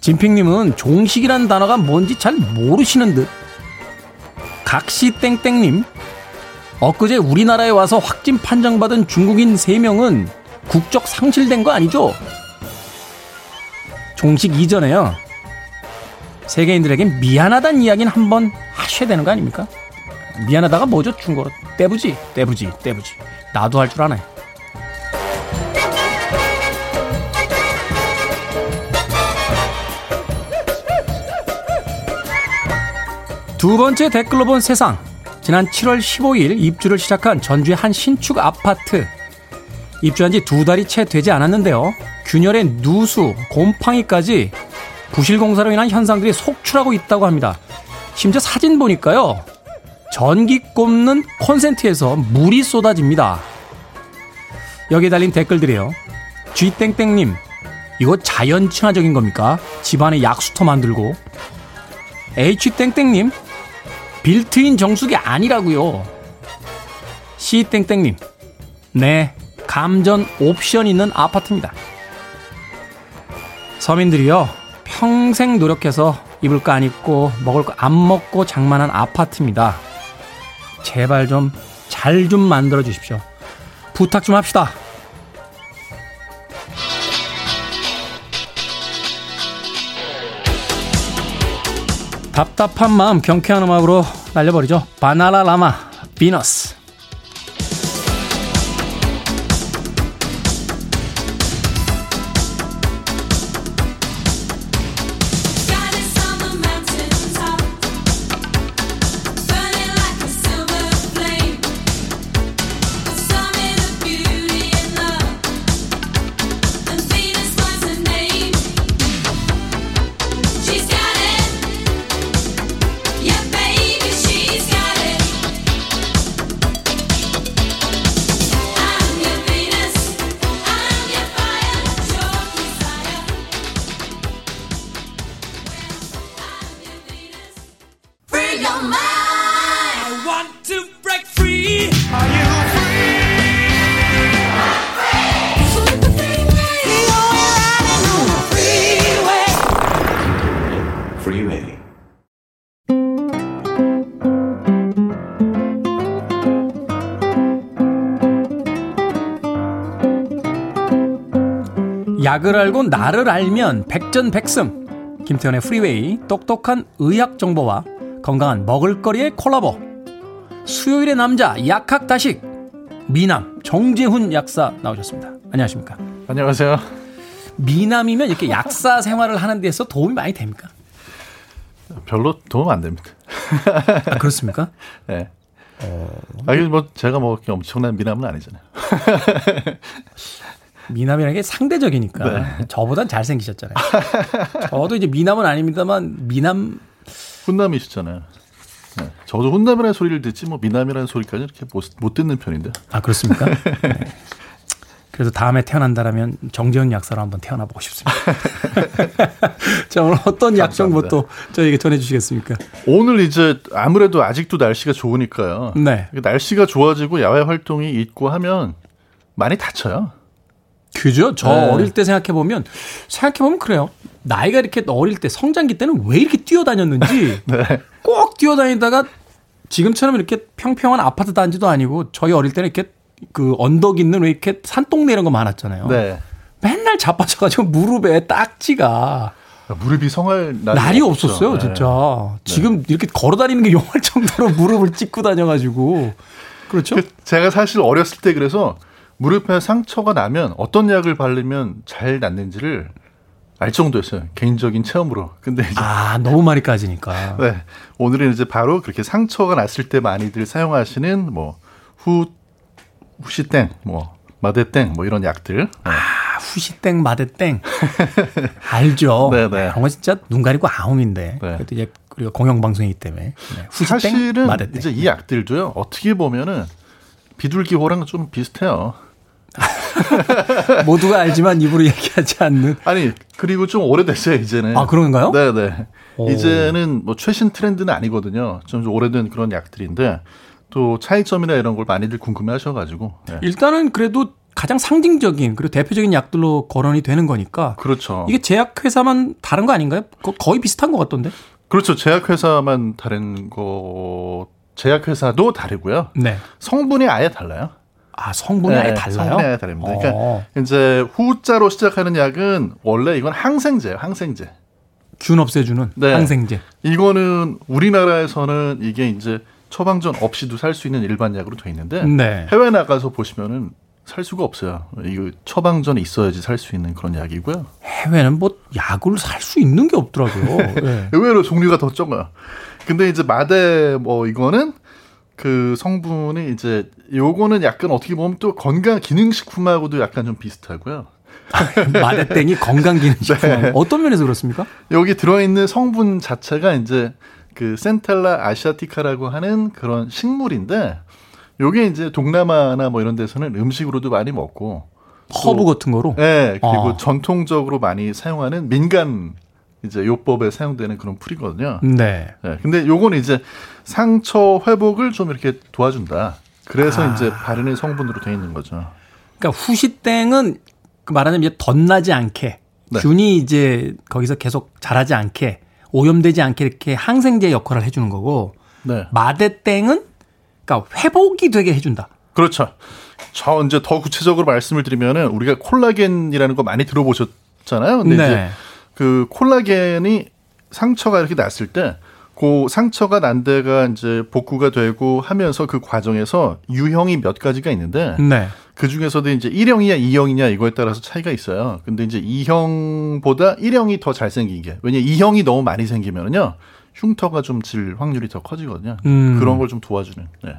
진핑님은 종식이란 단어가 뭔지 잘 모르시는 듯. 각시땡땡님, 엊그제 우리나라에 와서 확진 판정받은 중국인 3명은 국적 상실된 거 아니죠? 종식 이전에요. 세계인들에게 미안하다는 이야기는 한번 하셔야 되는 거 아닙니까? 미안하다가 뭐죠? 중국어로 떼부지, 떼부지, 떼부지. 나도 할 줄 아네. 두 번째 댓글로 본 세상. 지난 7월 15일 입주를 시작한 전주의 한 신축 아파트. 입주한 지 두 달이 채 되지 않았는데요. 균열의 누수, 곰팡이까지 부실 공사로 인한 현상들이 속출하고 있다고 합니다. 심지어 사진 보니까요. 전기 꼽는 콘센트에서 물이 쏟아집니다. 여기에 달린 댓글들이에요. G땡땡님, 이거 자연 친화적인 겁니까? 집안에 약수터 만들고. H땡땡님, 빌트인 정수기 아니라고요. C땡땡님, 네, 감전 옵션 있는 아파트입니다. 서민들이요, 평생 노력해서 입을 거 안 입고 먹을 거 안 먹고 장만한 아파트입니다. 제발 좀 잘좀 좀 만들어 주십시오. 부탁 좀 합시다. 답답한 마음 경쾌한 음악으로 날려버리죠. 바나라 라마 비너스. 알고 나를 알면 백전백승. 김태현의 프리웨이, 똑똑한 의학 정보와 건강한 먹을거리의 콜라보. 수요일의 남자, 약학다식. 미남, 정재훈 약사 나오셨습니다. 안녕하십니까. 안녕하세요. 미남이면 이렇게 약사 생활을 하는 데서 도움이 많이 됩니까? 별로 도움 안 됩니다. 아, 그렇습니까? [LAUGHS] 네. 어... 아, 뭐, 제가 뭐, 엄청난 미남은 아니잖아요. [LAUGHS] 미남이라는 게 상대적이니까 네. 저보단 잘생기셨잖아요. 저도 이제 미남은 아닙니다만 미남 훈남이시잖아요. 네. 저도 훈남이라는 소리를 듣지 뭐 미남이라는 소리까지 이렇게 못, 못 듣는 편인데. 아 그렇습니까? 네. 그래서 다음에 태어난다라면 정재훈 약사로 한번 태어나 보고 싶습니다. [LAUGHS] 자 오늘 어떤 약 정보 또 저에게 전해주시겠습니까? 오늘 이제 아무래도 아직도 날씨가 좋으니까요. 네. 날씨가 좋아지고 야외 활동이 있고 하면 많이 다쳐요. 그죠? 저 네. 어릴 때 생각해 보면 생각해 보면 그래요. 나이가 이렇게 어릴 때 성장기 때는 왜 이렇게 뛰어다녔는지 [LAUGHS] 네. 꼭 뛰어다니다가 지금처럼 이렇게 평평한 아파트 단지도 아니고 저희 어릴 때는 이렇게 그 언덕 있는 왜 이렇게 산동네 이런 거 많았잖아요. 네. 맨날 자빠져가지고 무릎에 딱지가 무릎이 성할 날이, 날이 없었어요, 네. 진짜. 네. 지금 이렇게 걸어 다니는 게 용할 정도로 [LAUGHS] 무릎을 찍고 다녀가지고. 그렇죠? 그 제가 사실 어렸을 때 그래서 무릎에 상처가 나면 어떤 약을 바르면 잘 낫는지를 알 정도였어요. 개인적인 체험으로. 근데 이제 아 너무 많이 까지니까. [LAUGHS] 네. 오늘은 이제 바로 그렇게 상처가 났을 때 많이들 사용하시는 뭐 후 후시땡, 뭐 마데땡, 뭐 이런 약들. 아 후시땡, 마데땡 [LAUGHS] 알죠. 네네. 네. 그런 거 진짜 눈 가리고 아웅인데. 네. 그래도 이제 우리가 공영 방송이기 때문에 네. 후시땡, 사실은 마데땡. 이제 이 약들도요. 어떻게 보면은 비둘기호랑 좀 비슷해요. [LAUGHS] 모두가 알지만 입으로 얘기하지 않는. 아니 그리고 좀 오래됐어요 이제는. 아 그런가요? 네네. 오. 이제는 뭐 최신 트렌드는 아니거든요. 좀 오래된 그런 약들인데 또 차이점이나 이런 걸 많이들 궁금해하셔가지고. 네. 일단은 그래도 가장 상징적인 그리고 대표적인 약들로 거론이 되는 거니까. 그렇죠. 이게 제약회사만 다른 거 아닌가요? 거의 비슷한 것 같던데. 그렇죠. 제약회사만 다른 거. 제약회사도 다르고요. 네. 성분이 아예 달라요. 아 성분이 네, 아예 달라요? 성분이 아예 다릅니다. 그러니까 어. 이제 후자로 시작하는 약은 원래 이건 항생제예요. 항생제. 균 없애주는 네. 항생제. 이거는 우리나라에서는 이게 이제 처방전 없이도 살 수 있는 일반 약으로 돼 있는데 네. 해외 나가서 보시면은 살 수가 없어요. 이거 처방전이 있어야지 살 수 있는 그런 약이고요. 해외는 뭐 약을 살 수 있는 게 없더라고요. 네. [LAUGHS] 의외로 종류가 더 적어요. 근데 이제 마데 뭐 이거는 그 성분이 이제 요거는 약간 어떻게 보면 또 건강 기능식품하고도 약간 좀 비슷하고요. [LAUGHS] 마데땡이 건강 기능식품 네. 어떤 면에서 그렇습니까? 여기 들어있는 성분 자체가 이제 그 Centella asiatica라고 하는 그런 식물인데 요게 이제 동남아나 뭐 이런 데서는 음식으로도 많이 먹고 허브 같은 거로? 네. 그리고 아. 전통적으로 많이 사용하는 민간 이제 요법에 사용되는 그런 풀이거든요. 네. 네. 근데 요거는 이제 상처 회복을 좀 이렇게 도와준다. 그래서 아. 이제 바르는 성분으로 되어 있는 거죠. 그러니까 후시땡은 그 말하자면 이제 덧나지 않게 네. 균이 이제 거기서 계속 자라지 않게 오염되지 않게 이렇게 항생제 역할을 해주는 거고 네. 마대땡은 그러니까 회복이 되게 해준다. 그렇죠. 저 이제 더 구체적으로 말씀을 드리면은 우리가 콜라겐이라는 거 많이 들어보셨잖아요. 근데 네. 이제 그 콜라겐이 상처가 이렇게 났을 때 그 상처가 난 데가 이제 복구가 되고 하면서 그 과정에서 유형이 몇 가지가 있는데 네. 그 중에서도 이제 1형이냐 2형이냐 이거에 따라서 차이가 있어요. 근데 이제 2형보다 1형이 더 잘생긴 게 왜냐 2형이 너무 많이 생기면은요 흉터가 좀 질 확률이 더 커지거든요. 음. 그런 걸 좀 도와주는. 네.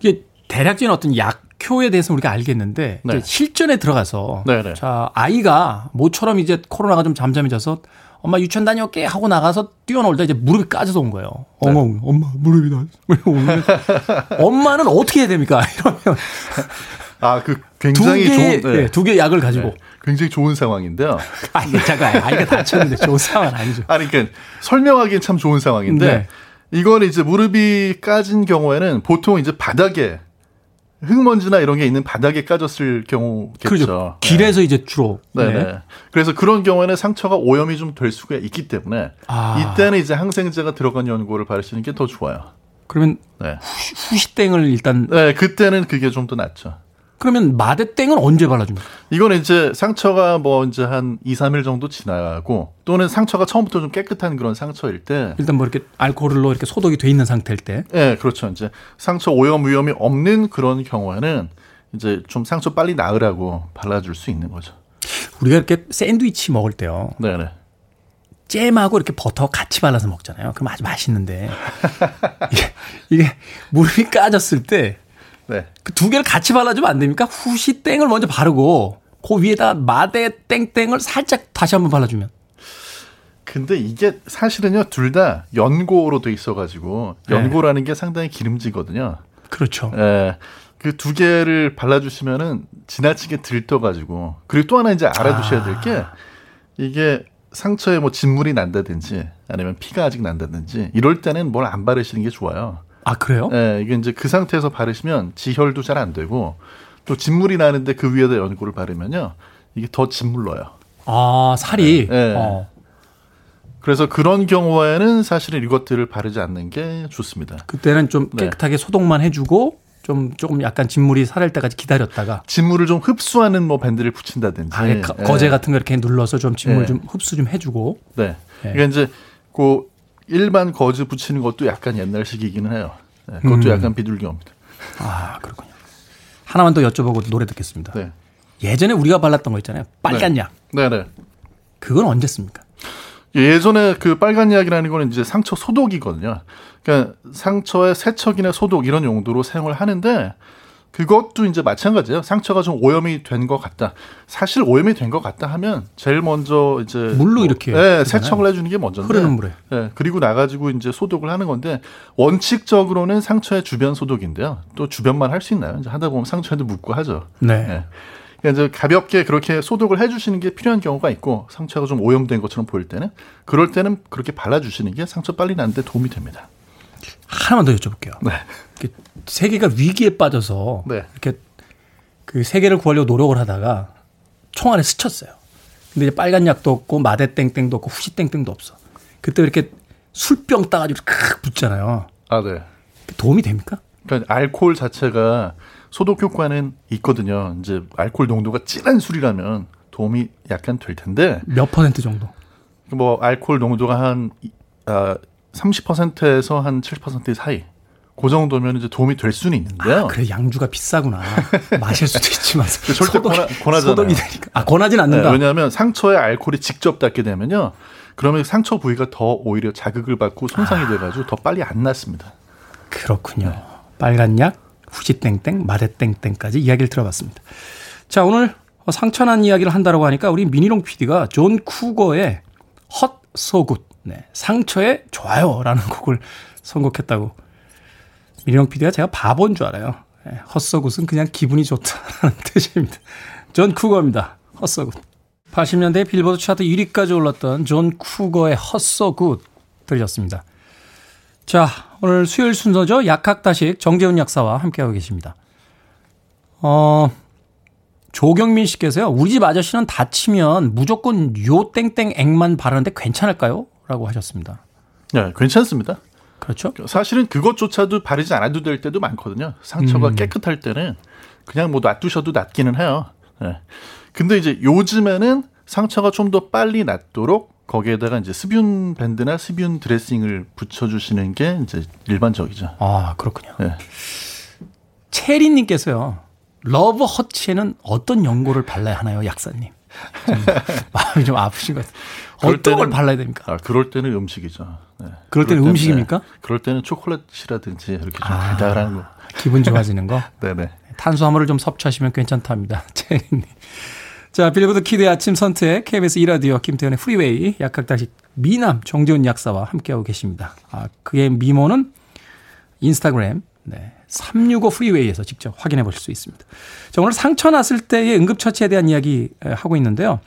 이게 대략적인 어떤 약 효에 대해서 우리가 알겠는데 네. 실전에 들어가서 네네. 네. 자 아이가 모처럼 이제 코로나가 좀 잠잠해져서 엄마 유치원 다녀올게 하고 나가서 뛰어놀다 이제 무릎이 까져서 온 거예요. 네. 어머, 엄마 무릎이 나. [LAUGHS] 엄마는 어떻게 해야 됩니까? [LAUGHS] 이러면 아, 그 굉장히 두 개, 좋은 네. 두개 약을 가지고 네. 굉장히 좋은 상황인데요. [LAUGHS] 아니, 잠깐 아이가 다쳤는데 좋은 상황은 아니죠. 아니, 그러니까 설명하기엔 참 좋은 상황인데 네. 이건 이제 무릎이 까진 경우에는 보통 이제 바닥에 흙먼지나 이런 게 있는 바닥에 까졌을 경우겠죠. 그렇죠. 길에서 네. 이제 주로. 네네. 네. 그래서 그런 경우에는 상처가 오염이 좀 될 수가 있기 때문에 아. 이때는 이제 항생제가 들어간 연고를 바르시는 게 더 좋아요. 그러면 네. 후시 땡을 일단. 네, 그때는 그게 좀 더 낫죠. 그러면 마대땡은 언제 발라줍니까? 이거는 이제 상처가 뭐 이제 한 2, 3일 정도 지나고 또는 상처가 처음부터 좀 깨끗한 그런 상처일 때 일단 뭐 이렇게 알코올로 이렇게 소독이 돼 있는 상태일 때. 네, 그렇죠. 이제 상처 오염 위험이 없는 그런 경우에는 이제 좀 상처 빨리 나으라고 발라줄 수 있는 거죠. 우리가 이렇게 샌드위치 먹을 때요. 네네. 잼하고 이렇게 버터 같이 발라서 먹잖아요. 그럼 아주 맛있는데 [LAUGHS] 이게, 이게 무릎이 까졌을 때 네. 그 두 개를 같이 발라주면 안 됩니까? 후시 땡을 먼저 바르고 그 위에다 마대 땡땡을 살짝 다시 한번 발라주면. 근데 이게 사실은요 둘 다 연고로 돼 있어가지고 네. 연고라는 게 상당히 기름지거든요. 그렇죠. 예. 그 두 개를 발라주시면은 지나치게 들떠가지고 그리고 또 하나 이제 알아두셔야 될게 아. 이게 상처에 뭐 진물이 난다든지 아니면 피가 아직 난다든지 이럴 때는 뭘 안 바르시는 게 좋아요. 아 그래요? 예, 이게 이제 그 상태에서 바르시면 지혈도 잘 안 되고 또 진물이 나는데 그 위에다 연고를 바르면요 이게 더 진물러요. 아 살이. 예. 예. 어. 그래서 그런 경우에는 사실은 이것들을 바르지 않는 게 좋습니다. 그때는 좀 네. 깨끗하게 네. 소독만 해주고 좀 조금 약간 진물이 사랄 때까지 기다렸다가 진물을 좀 흡수하는 뭐 밴드를 붙인다든지 아, 예. 거제 같은 거 이렇게 눌러서 좀 진물 예. 좀 흡수 좀 해주고 네. 예. 그러니까 이제 그 일반 거즈 붙이는 것도 약간 옛날식이기는 해요. 네. 그것도 음. 약간 비둘기입니다. 아 그렇군요. 하나만 더 여쭤보고 노래 듣겠습니다. 네. 예전에 우리가 발랐던 거 있잖아요. 빨간 네. 약. 네네. 그건 언제 씁니까? 예전에 그 빨간 약이라는 거는 이제 상처 소독이거든요. 그러니까 상처의 세척이나 소독 이런 용도로 사용을 하는데 그것도 이제 마찬가지예요. 상처가 좀 오염이 된 것 같다. 사실 오염이 된 것 같다 하면 제일 먼저 이제 물로 뭐, 이렇게 네, 세척을 해주는 게 먼저인데 흐르는 물에. 네, 그리고 나가지고 이제 소독을 하는 건데 원칙적으로는 상처의 주변 소독인데요. 또 주변만 할 수 있나요? 이제 하다 보면 상처에도 묻고 하죠. 네. 네. 그러니까 이제 가볍게 그렇게 소독을 해주시는 게 필요한 경우가 있고 상처가 좀 오염된 것처럼 보일 때는 그럴 때는 그렇게 발라주시는 게 상처 빨리 나는데 도움이 됩니다. 하나만 더 여쭤볼게요. 네. 세계가 위기에 빠져서 네. 이렇게 그 세계를 구하려고 노력을 하다가 총 안에 스쳤어요. 근데 이제 빨간 약도 없고 마대 땡땡도 없고 후시 땡땡도 없어. 그때 이렇게 술병 따가지고 크 붙잖아요. 아 네. 도움이 됩니까? 그러니까 알코올 자체가 소독 효과는 있거든요. 이제 알코올 농도가 진한 술이라면 도움이 약간 될 텐데 몇 퍼센트 정도? 뭐 알코올 농도가 한 아, 30%에서 한70% 사이. 그 정도면 이제 도움이 될 수는 있는데요. 아, 그래 양주가 비싸구나. 마실 수도 있지만 [LAUGHS] 절대 권하, 되니까. 아 권하진 않는다. 네, 왜냐하면 상처에 알코올이 직접 닿게 되면요. 그러면 상처 부위가 더 오히려 자극을 받고 손상이 아. 돼가지고 더 빨리 안 낫습니다. 그렇군요. 네. 빨간 약, 후시땡땡, 마데땡땡까지 이야기를 들어봤습니다. 자 오늘 상처난 이야기를 한다고 하니까 우리 민영 PD가 존 쿠거의 Hurts So Good 네, 상처에 좋아요라는 [LAUGHS] 곡을 선곡했다고 민영 PD가 제가 바본 줄 알아요. 네, 헛서굿은 그냥 기분이 좋다라는 [LAUGHS] 뜻입니다. 존 쿠거입니다. Hurts So Good. 80년대 빌보드 차트 1위까지 올랐던 존 쿠거의 Hurts So Good 들으셨습니다. 자, 오늘 수요일 순서죠. 약학다식 정재훈 약사와 함께하고 계십니다. 어, 조경민 씨께서요. 우리 집 아저씨는 다치면 무조건 요 땡땡 액만 바르는데 괜찮을까요? 라고 하셨습니다. 네, 괜찮습니다. 그렇죠. 사실은 그것조차도 바르지 않아도 될 때도 많거든요. 상처가 음. 깨끗할 때는 그냥 뭐 놔두셔도 낫기는 해요. 네. 근데 이제 요즘에는 상처가 좀 더 빨리 낫도록 거기에다가 이제 스뷴 밴드나 스뷴 드레싱을 붙여주시는 게 이제 일반적이죠. 아 그렇군요. 네. 체리님께서요. love hurts에는 어떤 연고를 발라야 하나요, 약사님? [LAUGHS] 마음이 좀 아프신 것 같아요. 어떤 때는, 뭘 발라야 됩니까? 아, 그럴 때는 음식이죠. 네. 그럴 때는 음식입니까? 네. 그럴 때는 초콜릿이라든지 이렇게 좀 아, 달달한 거. 기분 좋아지는 거? [LAUGHS] 네네. 탄수화물을 좀 섭취하시면 괜찮답니다. [LAUGHS] 자, 빌보드 Kid의 아침 선택, KBS 2라디오, 김태훈의 Freeway, 약학다시 미남 정재훈 약사와 함께하고 계십니다. 아, 그의 미모는 인스타그램, 네. 365 프리웨이에서 직접 확인해 보실 수 있습니다. 자, 오늘 상처 났을 때의 응급처치에 대한 이야기 하고 있는데요.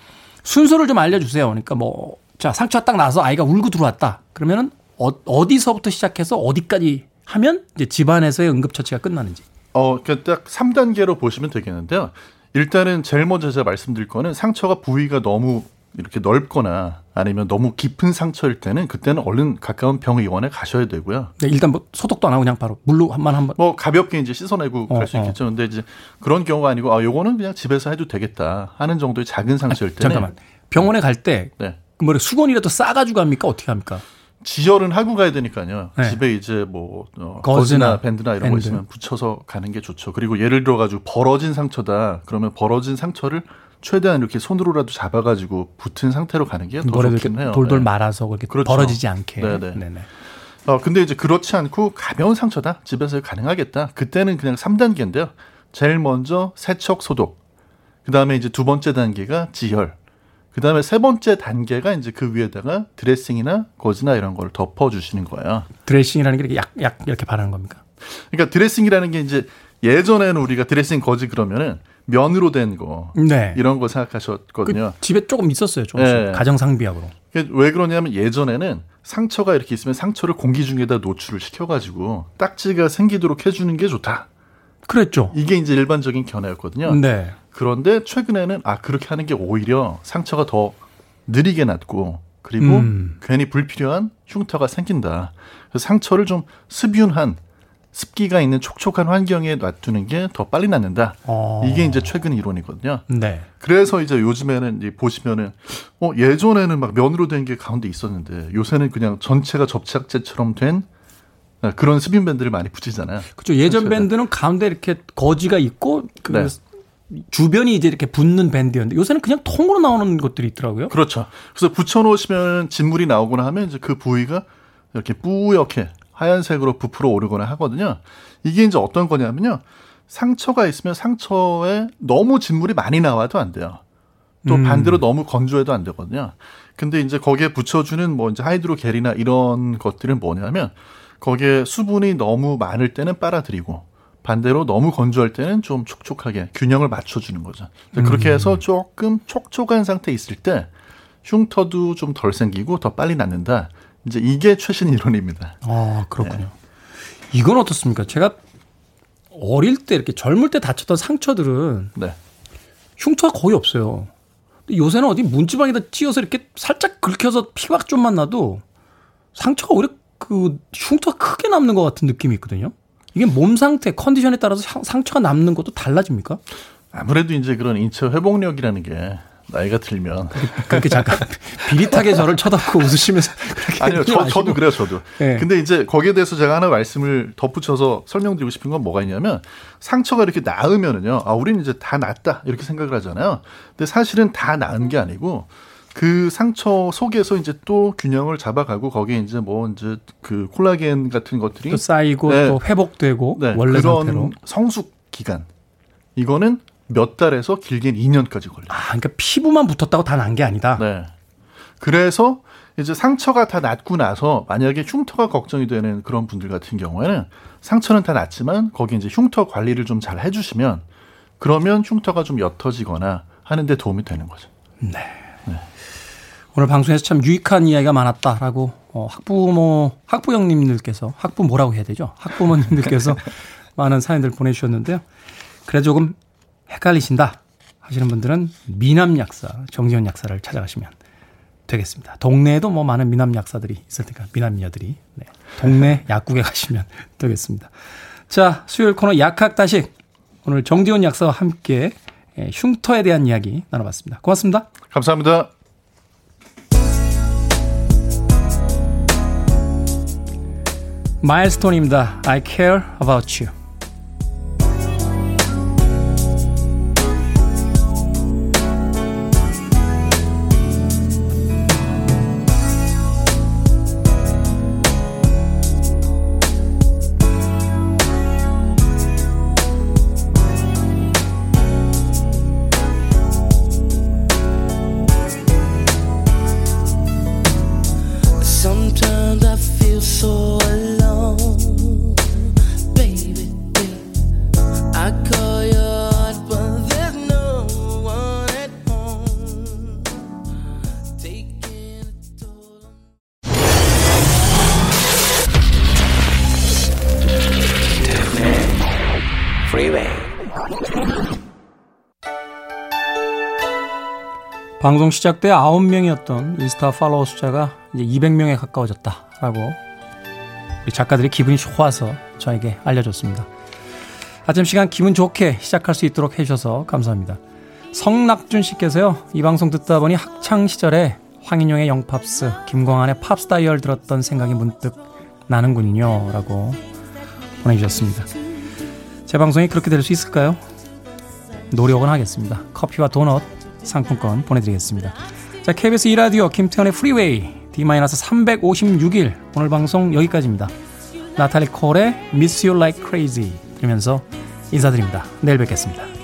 순서를 좀 알려주세요. 그러니까 뭐, 자, 상처가 딱 나서 아이가 울고 들어왔다. 그러면은 어, 디서부터 시작해서 어디까지 하면 이제 집안에서의 응급처치가 끝나는지. 어, 그러니까 딱 3단계로 보시면 되겠는데요. 일단은 제일 먼저 제가 말씀드릴 거는 상처가 부위가 너무 이렇게 넓거나 아니면 너무 깊은 상처일 때는 그때는 얼른 가까운 병의원에 가셔야 되고요. 네, 일단 뭐 소독도 안 하고 그냥 바로 물로 한번 한번. 뭐 가볍게 이제 씻어내고 어, 갈수 어. 있겠죠. 근데 이제 그런 경우가 아니고 아 요거는 그냥 집에서 해도 되겠다 하는 정도의 작은 상처일 때는 잠깐만 병원에 갈때 네. 뭐 수건이라도 싸가지고 갑니까 어떻게 합니까? 지혈은 하고 가야 되니까요. 네. 집에 이제 뭐 어, 거즈나 밴드나 이런 밴드. 거 있으면 붙여서 가는 게 좋죠. 그리고 예를 들어 가지고 벌어진 상처다. 그러면 벌어진 상처를 최대한 이렇게 손으로라도 잡아가지고 붙은 상태로 가는 게 더 좋긴 해요. 돌돌 네. 말아서 그렇게 그렇죠. 벌어지지 않게. 네네. 네네. 어, 근데 이제 그렇지 않고 가벼운 상처다. 집에서 가능하겠다. 그때는 그냥 3단계인데요. 제일 먼저 세척 소독. 그 다음에 이제 두 번째 단계가 지혈. 그 다음에 세 번째 단계가 이제 그 위에다가 드레싱이나 거즈나 이런 걸 덮어 주시는 거예요. 드레싱이라는 게 이렇게 약, 약 이렇게 바르는 겁니까? 그러니까 드레싱이라는 게 이제 예전에는 우리가 드레싱 거즈 그러면은 면으로 된 거. 네. 이런 거 생각하셨거든요. 그 집에 조금 있었어요. 조금씩. 네. 가정 상비약으로. 왜 그러냐면 예전에는 상처가 이렇게 있으면 상처를 공기 중에다 노출을 시켜가지고 딱지가 생기도록 해주는 게 좋다. 그랬죠. 이게 이제 일반적인 견해였거든요. 네. 그런데 최근에는 아 그렇게 하는 게 오히려 상처가 더 느리게 낫고 그리고 음. 괜히 불필요한 흉터가 생긴다. 그래서 상처를 좀 습윤한 습기가 있는 촉촉한 환경에 놔두는 게 더 빨리 낫는다. 어. 이게 이제 최근 이론이거든요. 네. 그래서 이제 요즘에는 이제 보시면은 어 예전에는 막 면으로 된 게 가운데 있었는데 요새는 그냥 전체가 접착제처럼 된 그런 습윤 밴드를 많이 붙이잖아요. 그렇죠. 예전 밴드는 가운데 이렇게 거즈가 있고 그 네. 주변이 이제 이렇게 붙는 밴드였는데 요새는 그냥 통으로 나오는 것들이 있더라고요. 그렇죠. 그래서 붙여놓으시면 진물이 나오거나 하면 이제 그 부위가 이렇게 뿌옇게 하얀색으로 부풀어 오르거나 하거든요. 이게 이제 어떤 거냐면요. 상처가 있으면 상처에 너무 진물이 많이 나와도 안 돼요. 또 음. 반대로 너무 건조해도 안 되거든요. 근데 이제 거기에 붙여주는 뭐 이제 하이드로겔이나 이런 것들은 뭐냐면 거기에 수분이 너무 많을 때는 빨아들이고 반대로 너무 건조할 때는 좀 촉촉하게 균형을 맞춰주는 거죠. 그렇게 음. 해서 조금 촉촉한 상태에 있을 때 흉터도 좀 덜 생기고 더 빨리 낫는다. 이제 이게 최신 이론입니다. 아, 그렇군요. 네. 이건 어떻습니까? 제가 어릴 때 이렇게 젊을 때 다쳤던 상처들은 네. 흉터가 거의 없어요. 요새는 어디 문지방에다 찧어서 이렇게 살짝 긁혀서 피가 좀만 나도 상처가 오히려 그 흉터가 크게 남는 것 같은 느낌이 있거든요. 이게 몸 상태, 컨디션에 따라서 상처가 남는 것도 달라집니까? 아무래도 이제 그런 인체 회복력이라는 게 나이가 들면 [LAUGHS] 그렇게 잠깐 비릿하게 저를 쳐다보고 웃으시면서 아니요 저, 저도 그래요 저도 네. 근데 이제 거기에 대해서 제가 하나 말씀을 덧붙여서 설명드리고 싶은 건 뭐가 있냐면 상처가 이렇게 나으면은요 아 우리는 이제 다 낫다 이렇게 생각을 하잖아요 근데 사실은 다 나은 게 아니고 그 상처 속에서 이제 또 균형을 잡아가고 거기에 이제 뭐 이제 그 콜라겐 같은 것들이 또 쌓이고 네. 또 회복되고 네. 원래 그런 상태로 성숙 기간 이거는 몇 달에서 길게는 2년까지 걸려요. 아, 그러니까 피부만 붙었다고 다 난 게 아니다. 네. 그래서 이제 상처가 다 낫고 나서 만약에 흉터가 걱정이 되는 그런 분들 같은 경우에는 상처는 다 낫지만 거기 이제 흉터 관리를 좀 잘 해주시면 그러면 흉터가 좀 옅어지거나 하는데 도움이 되는 거죠. 네. 네. 오늘 방송에서 참 유익한 이야기가 많았다라고 어, 학부모 학부형님들께서 학부모라고 해야 되죠? 학부모님들께서 [LAUGHS] 많은 사연들 보내주셨는데요. 그래 조금 헷갈리신다 하시는 분들은 미남 약사 정지현 약사를 찾아가시면 되겠습니다. 동네에도 뭐 많은 미남 약사들이 있을 테니까 미남녀들이 네. 동네 약국에 [LAUGHS] 가시면 되겠습니다. 자 수요일 코너 약학다식 오늘 정지훈 약사와 함께 예, 흉터에 대한 이야기 나눠봤습니다. 고맙습니다. 감사합니다. 마일스톤입니다. I care about you. 방송 시작 때 9명이었던 인스타 팔로워 숫자가 이제 200명에 가까워졌다라고 우리 작가들이 기분이 좋아서 저에게 알려줬습니다. 아침 시간 기분 좋게 시작할 수 있도록 해주셔서 감사합니다. 성낙준 씨께서요, 이 방송 듣다 보니 학창 시절에 황인용의 영팝스, 김광한의 팝스타이얼 들었던 생각이 문득 나는군요. 라고 보내주셨습니다. 제 방송이 그렇게 될 수 있을까요? 노력은 하겠습니다. 커피와 도넛 상품권 보내드리겠습니다. 자, KBS 2라디오 김태현의 프리웨이 D-356일 오늘 방송 여기까지입니다. 나탈리 콜의 Miss You Like Crazy 들으면서 인사드립니다. 내일 뵙겠습니다.